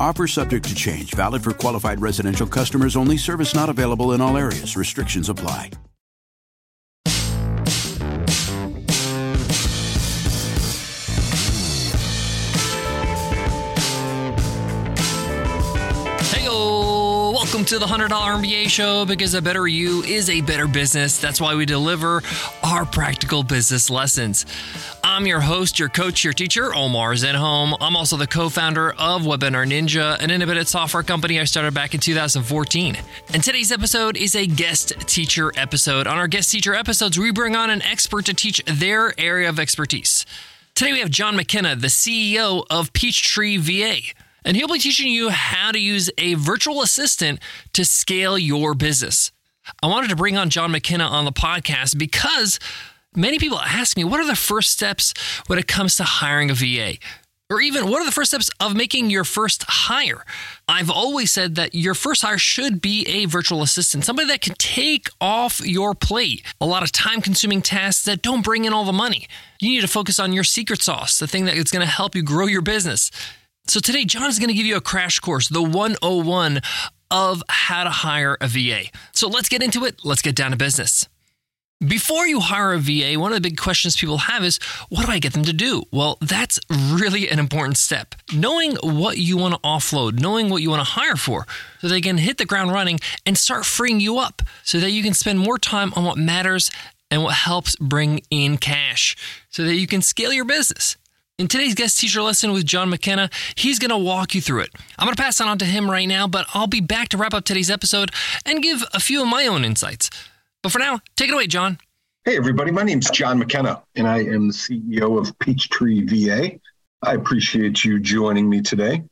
Offer subject to change, valid for qualified residential customers only, service not available in all areas. Restrictions apply. Welcome to the $100 MBA show because a better you is a better business. That's why we deliver our practical business lessons. I'm your host, your coach, your teacher, Omar Zenhom. I'm also the co founder of Webinar Ninja, an independent software company I started back in 2014. And today's episode is a guest teacher episode. On our guest teacher episodes, we bring on an expert to teach their area of expertise. Today we have John McKenna, the CEO of Peachtree VA and he'll be teaching you how to use a virtual assistant to scale your business. I wanted to bring on John McKenna on the podcast because many people ask me, what are the first steps when it comes to hiring a VA? Or even, what are the first steps of making your first hire? I've always said that your first hire should be a virtual assistant, somebody that can take off your plate a lot of time consuming tasks that don't bring in all the money. You need to focus on your secret sauce, the thing that is going to help you grow your business. So today, John is going to give you a crash course, the 101 of how to hire a VA. So let's get into it. Let's get down to business. Before you hire a VA, one of the big questions people have is what do I get them to do? Well, that's really an important step. Knowing what you want to offload, knowing what you want to hire for, so they can hit the ground running and start freeing you up so that you can spend more time on what matters and what helps bring in cash so that you can scale your business. In today's guest teacher lesson with John McKenna, he's going to walk you through it. I'm going to pass it on to him right now, but I'll be back to wrap up today's episode and give a few of my own insights. But for now, take it away, John. Hey, everybody. My name's John McKenna, and I am the CEO of Peachtree VA. I appreciate you joining me today.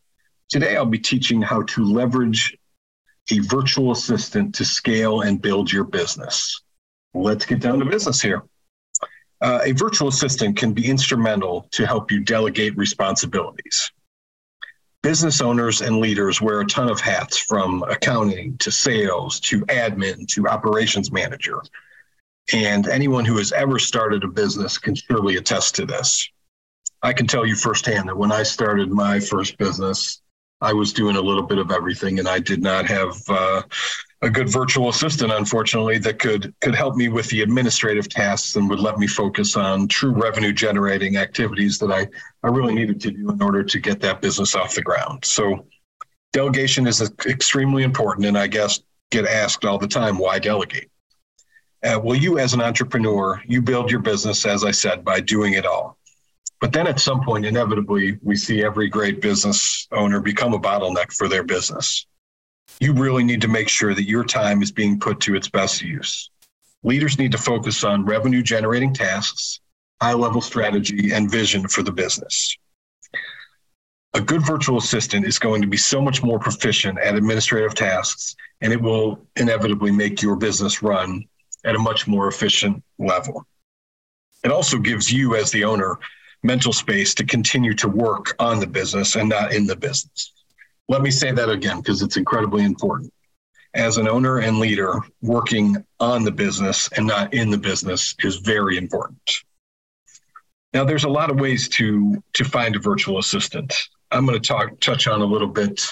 Today, I'll be teaching how to leverage a virtual assistant to scale and build your business. Let's get down to business here. Uh, a virtual assistant can be instrumental to help you delegate responsibilities. Business owners and leaders wear a ton of hats from accounting to sales to admin to operations manager. And anyone who has ever started a business can surely attest to this. I can tell you firsthand that when I started my first business, I was doing a little bit of everything and I did not have uh, a good virtual assistant, unfortunately, that could could help me with the administrative tasks and would let me focus on true revenue generating activities that I, I really needed to do in order to get that business off the ground. So delegation is extremely important, and I guess get asked all the time, why delegate? Uh, well, you as an entrepreneur, you build your business, as I said, by doing it all. But then at some point, inevitably, we see every great business owner become a bottleneck for their business you really need to make sure that your time is being put to its best use. Leaders need to focus on revenue generating tasks, high level strategy, and vision for the business. A good virtual assistant is going to be so much more proficient at administrative tasks, and it will inevitably make your business run at a much more efficient level. It also gives you, as the owner, mental space to continue to work on the business and not in the business. Let me say that again because it's incredibly important. As an owner and leader, working on the business and not in the business is very important. Now, there's a lot of ways to to find a virtual assistant. I'm going to talk touch on a little bit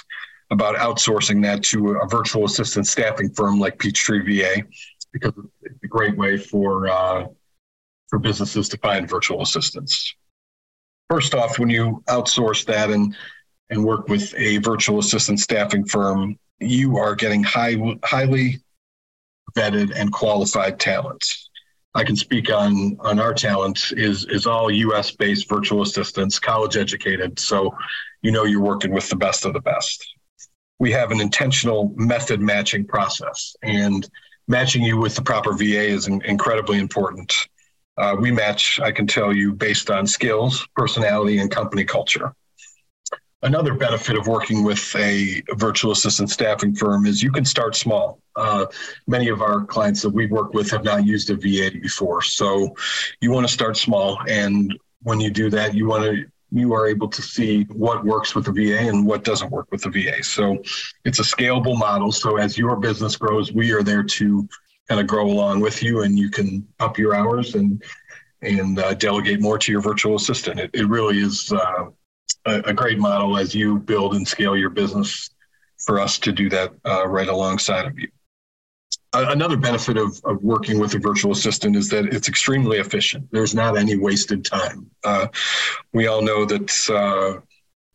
about outsourcing that to a virtual assistant staffing firm like Peachtree VA because it's a great way for uh, for businesses to find virtual assistants. First off, when you outsource that and and work with a virtual assistant staffing firm, you are getting high, highly vetted, and qualified talents. I can speak on on our talent is is all U.S. based virtual assistants, college educated. So, you know, you're working with the best of the best. We have an intentional method matching process, and matching you with the proper VA is incredibly important. Uh, we match, I can tell you, based on skills, personality, and company culture. Another benefit of working with a virtual assistant staffing firm is you can start small. Uh, many of our clients that we work with have not used a VA before. So you want to start small. And when you do that, you want to you are able to see what works with the VA and what doesn't work with the VA. So it's a scalable model. So as your business grows, we are there to kind of grow along with you, and you can up your hours and and uh, delegate more to your virtual assistant. It, it really is uh, a, a, great model as you build and scale your business for us to do that uh, right alongside of you. Another benefit of, of working with a virtual assistant is that it's extremely efficient. There's not any wasted time. Uh, we all know that uh,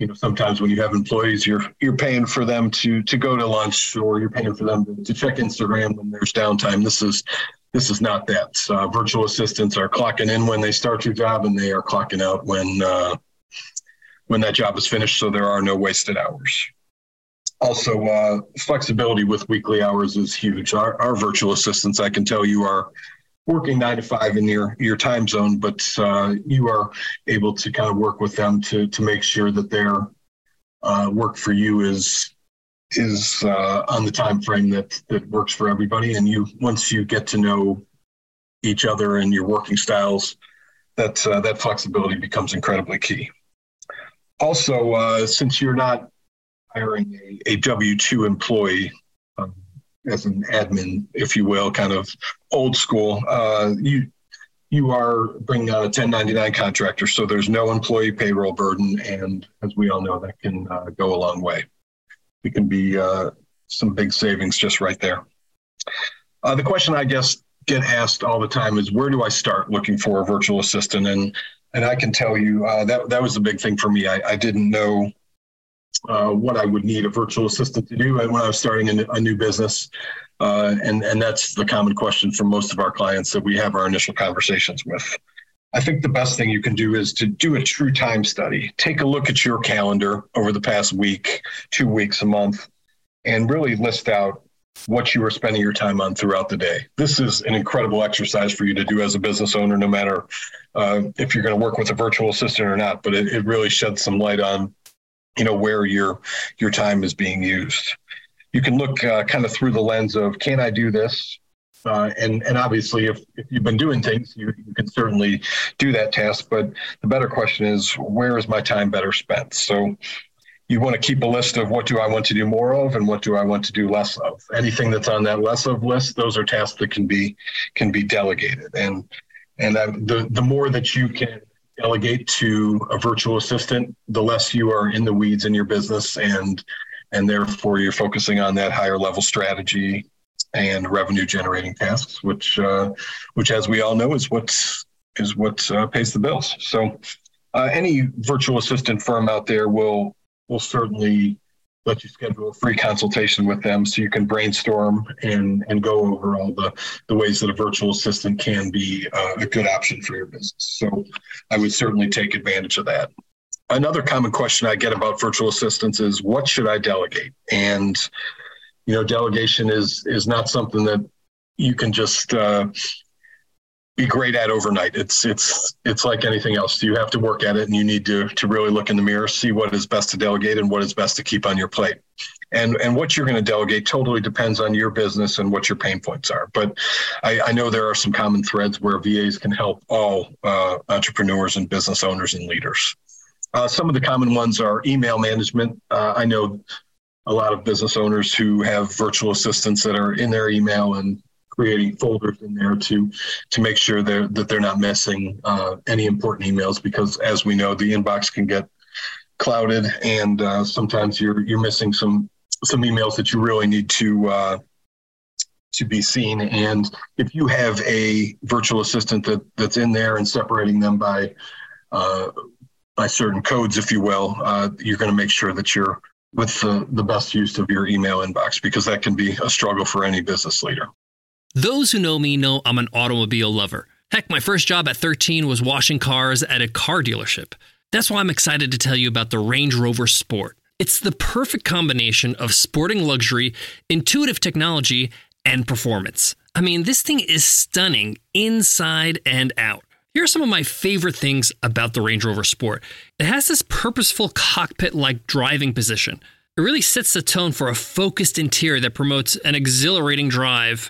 you know sometimes when you have employees you're you're paying for them to to go to lunch or you're paying for them to, to check instagram when there's downtime. This is this is not that. Uh, virtual assistants are clocking in when they start your job and they are clocking out when uh, when that job is finished so there are no wasted hours. Also uh, flexibility with weekly hours is huge. Our, our virtual assistants i can tell you are working nine to five in your your time zone, but uh, you are able to kind of work with them to to make sure that their uh, work for you is is uh, on the time frame that that works for everybody. And you once you get to know each other and your working styles, that uh, that flexibility becomes incredibly key. Also, uh, since you're not hiring a, a W two employee, as an admin, if you will, kind of old school. Uh, you you are bringing on a 1099 contractor, so there's no employee payroll burden, and as we all know, that can uh, go a long way. It can be uh, some big savings just right there. Uh, the question I guess get asked all the time is where do I start looking for a virtual assistant? And and I can tell you uh, that that was the big thing for me. I, I didn't know uh, what I would need a virtual assistant to do when I was starting a, a new business. Uh, and, and that's the common question for most of our clients that we have our initial conversations with. I think the best thing you can do is to do a true time study. Take a look at your calendar over the past week, two weeks, a month, and really list out what you are spending your time on throughout the day. This is an incredible exercise for you to do as a business owner, no matter uh, if you're going to work with a virtual assistant or not. But it, it really sheds some light on you know where your your time is being used. You can look uh, kind of through the lens of can i do this? Uh, and and obviously if, if you've been doing things you, you can certainly do that task but the better question is where is my time better spent? So you want to keep a list of what do i want to do more of and what do i want to do less of. Anything that's on that less of list those are tasks that can be can be delegated. And and uh, the the more that you can delegate to a virtual assistant, the less you are in the weeds in your business, and and therefore you're focusing on that higher level strategy and revenue generating tasks, which uh, which, as we all know, is what is what uh, pays the bills. So, uh, any virtual assistant firm out there will will certainly let you schedule a free consultation with them so you can brainstorm and and go over all the the ways that a virtual assistant can be uh, a good option for your business. So i would certainly take advantage of that. Another common question i get about virtual assistants is what should i delegate? And you know delegation is is not something that you can just uh, be great at overnight. It's it's it's like anything else. You have to work at it, and you need to to really look in the mirror, see what is best to delegate and what is best to keep on your plate. And and what you're going to delegate totally depends on your business and what your pain points are. But I, I know there are some common threads where VAs can help all uh, entrepreneurs and business owners and leaders. Uh, some of the common ones are email management. Uh, I know a lot of business owners who have virtual assistants that are in their email and creating folders in there to to make sure they're, that they're not missing uh, any important emails because as we know the inbox can get clouded and uh, sometimes you're you're missing some some emails that you really need to uh, to be seen. And if you have a virtual assistant that that's in there and separating them by uh, by certain codes if you will uh, you're going to make sure that you're with the, the best use of your email inbox because that can be a struggle for any business leader Those who know me know I'm an automobile lover. Heck, my first job at 13 was washing cars at a car dealership. That's why I'm excited to tell you about the Range Rover Sport. It's the perfect combination of sporting luxury, intuitive technology, and performance. I mean, this thing is stunning inside and out. Here are some of my favorite things about the Range Rover Sport. It has this purposeful cockpit like driving position. It really sets the tone for a focused interior that promotes an exhilarating drive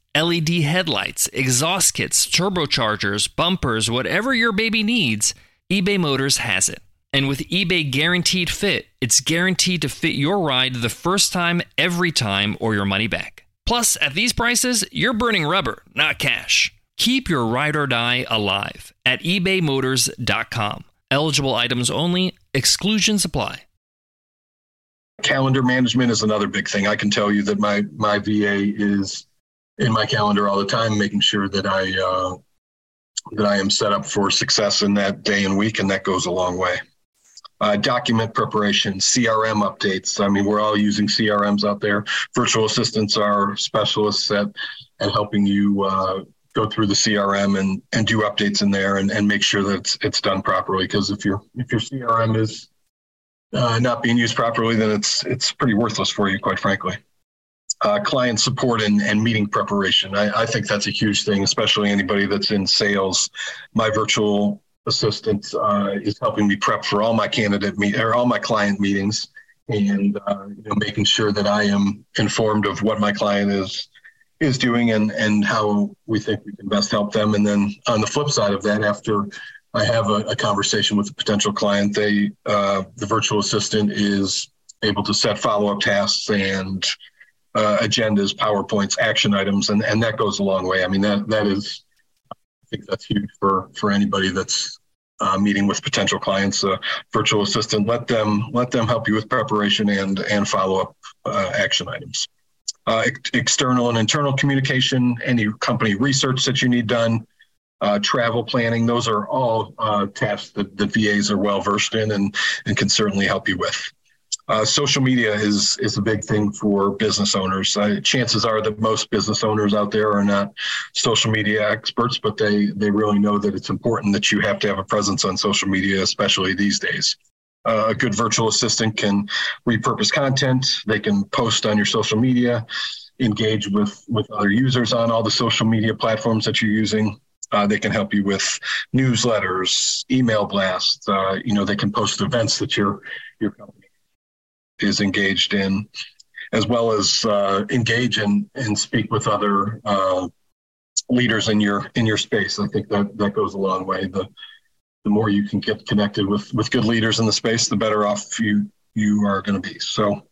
LED headlights, exhaust kits, turbochargers, bumpers, whatever your baby needs, eBay Motors has it. And with eBay Guaranteed Fit, it's guaranteed to fit your ride the first time, every time, or your money back. Plus, at these prices, you're burning rubber, not cash. Keep your ride or die alive at ebaymotors.com. Eligible items only, exclusions apply. Calendar management is another big thing. I can tell you that my my VA is in my calendar all the time, making sure that I uh, that I am set up for success in that day and week, and that goes a long way. Uh, document preparation, CRM updates. I mean, we're all using CRMs out there. Virtual assistants are specialists at at helping you uh, go through the CRM and and do updates in there and, and make sure that it's it's done properly. Because if your if your CRM is uh, not being used properly, then it's it's pretty worthless for you, quite frankly. Uh, client support and, and meeting preparation. I, I think that's a huge thing, especially anybody that's in sales. My virtual assistant uh, is helping me prep for all my candidate meet or all my client meetings, and uh, you know, making sure that I am informed of what my client is is doing and and how we think we can best help them. And then on the flip side of that, after I have a, a conversation with a potential client, they uh, the virtual assistant is able to set follow up tasks and uh, agendas, PowerPoints, action items, and, and that goes a long way. I mean, that that is, I think that's huge for for anybody that's uh, meeting with potential clients. Uh, virtual assistant, let them let them help you with preparation and and follow up uh, action items. Uh, ex- external and internal communication, any company research that you need done, uh, travel planning. Those are all uh, tasks that the VAs are well versed in and, and can certainly help you with. Uh, social media is is a big thing for business owners. Uh, chances are that most business owners out there are not social media experts, but they they really know that it's important that you have to have a presence on social media, especially these days. Uh, a good virtual assistant can repurpose content. They can post on your social media, engage with with other users on all the social media platforms that you're using. Uh, they can help you with newsletters, email blasts. Uh, you know, they can post events that your your company is engaged in, as well as uh, engage and, and speak with other uh, leaders in your in your space. I think that that goes a long way. The the more you can get connected with with good leaders in the space, the better off you you are going to be. So,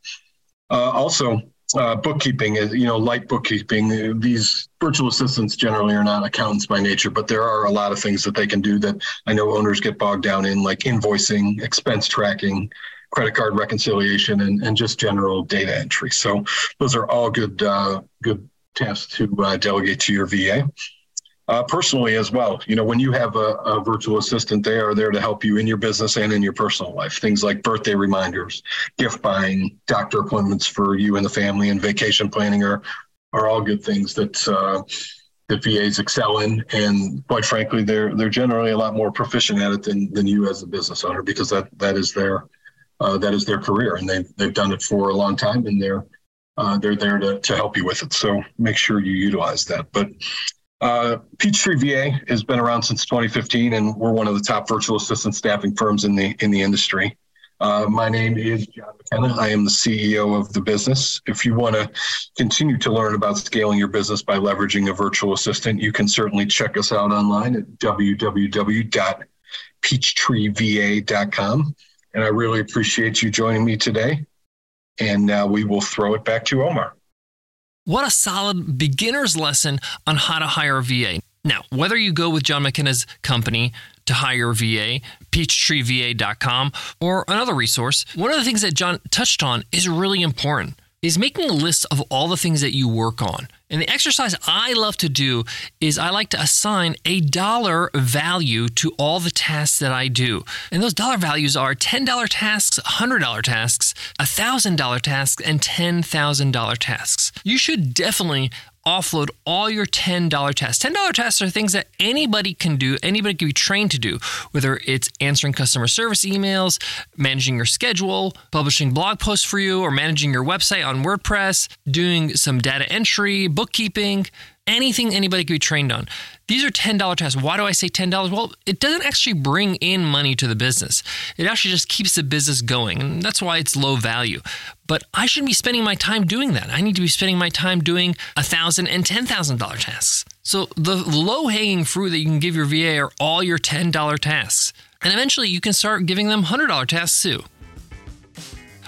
uh, also uh, bookkeeping is you know light bookkeeping. These virtual assistants generally are not accountants by nature, but there are a lot of things that they can do that I know owners get bogged down in, like invoicing, expense tracking credit card reconciliation, and, and just general data entry. So those are all good uh, good tasks to uh, delegate to your VA. Uh, personally as well, you know, when you have a, a, virtual assistant, they are there to help you in your business and in your personal life. Things like birthday reminders, gift buying, doctor appointments for you and the family, and vacation planning are are all good things that uh, that VAs excel in. And quite frankly, they're they're generally a lot more proficient at it than than you as a business owner because that that is their uh, that is their career, and they've they've done it for a long time, and they're uh, they're there to to help you with it. So make sure you utilize that. But Uh, Peachtree VA has been around since 2015, and we're one of the top virtual assistant staffing firms in the in the industry. Uh, my name is John McKenna. I am the CEO of the business. If you want to continue to learn about scaling your business by leveraging a virtual assistant, you can certainly check us out online at www.peachtreeva.com. And I really appreciate you joining me today. And now we will throw it back to Omar. What a solid beginner's lesson on how to hire a VA. Now, whether you go with John McKenna's company to hire a VA, peachtreeva.com, or another resource, one of the things that John touched on is really important is making a list of all the things that you work on. And the exercise I love to do is I like to assign a dollar value to all the tasks that I do. And those dollar values are $10 tasks, $100 tasks, $1,000 tasks, and $10,000 tasks. You should definitely offload all your $10 tasks. $10 tasks are things that anybody can do, anybody can be trained to do, whether it's answering customer service emails, managing your schedule, publishing blog posts for you, or managing your website on WordPress, doing some data entry, bookkeeping, anything anybody can be trained on. These are $10 tasks. Why do I say $10? Well, it doesn't actually bring in money to the business. It actually just keeps the business going. And that's why it's low value. But I shouldn't be spending my time doing that. I need to be spending my time doing $1,000 and $10,000 tasks. So the low hanging fruit that you can give your VA are all your $10 tasks. And eventually you can start giving them $100 tasks too.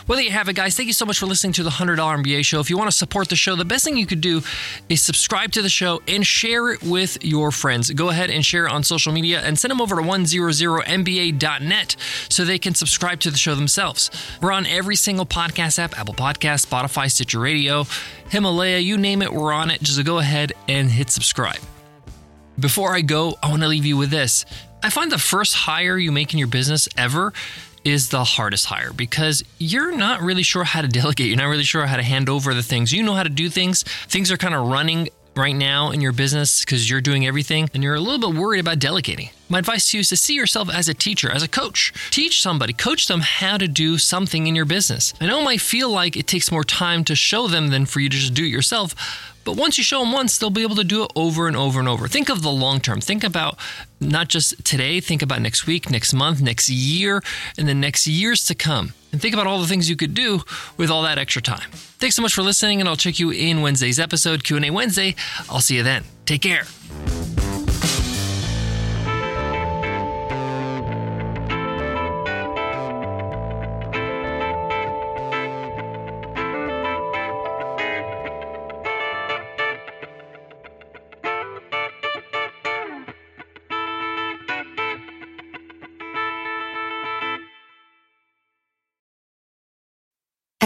Well, there you have it, guys. Thank you so much for listening to the $100 MBA show. If you want to support the show, the best thing you could do is subscribe to the show and share it with your friends. Go ahead and share it on social media and send them over to 100mba.net so they can subscribe to the show themselves. We're on every single podcast app Apple Podcast, Spotify, Stitcher Radio, Himalaya, you name it, we're on it. Just go ahead and hit subscribe. Before I go, I want to leave you with this. I find the first hire you make in your business ever is the hardest hire because you're not really sure how to delegate. You're not really sure how to hand over the things. You know how to do things. Things are kind of running right now in your business because you're doing everything and you're a little bit worried about delegating. My advice to you is to see yourself as a teacher, as a coach. Teach somebody, coach them how to do something in your business. I know it might feel like it takes more time to show them than for you to just do it yourself, but once you show them once, they'll be able to do it over and over and over. Think of the long term. Think about not just today, think about next week, next month, next year, and the next years to come. And think about all the things you could do with all that extra time. Thanks so much for listening, and I'll check you in Wednesday's episode, Q&A Wednesday. I'll see you then. Take care.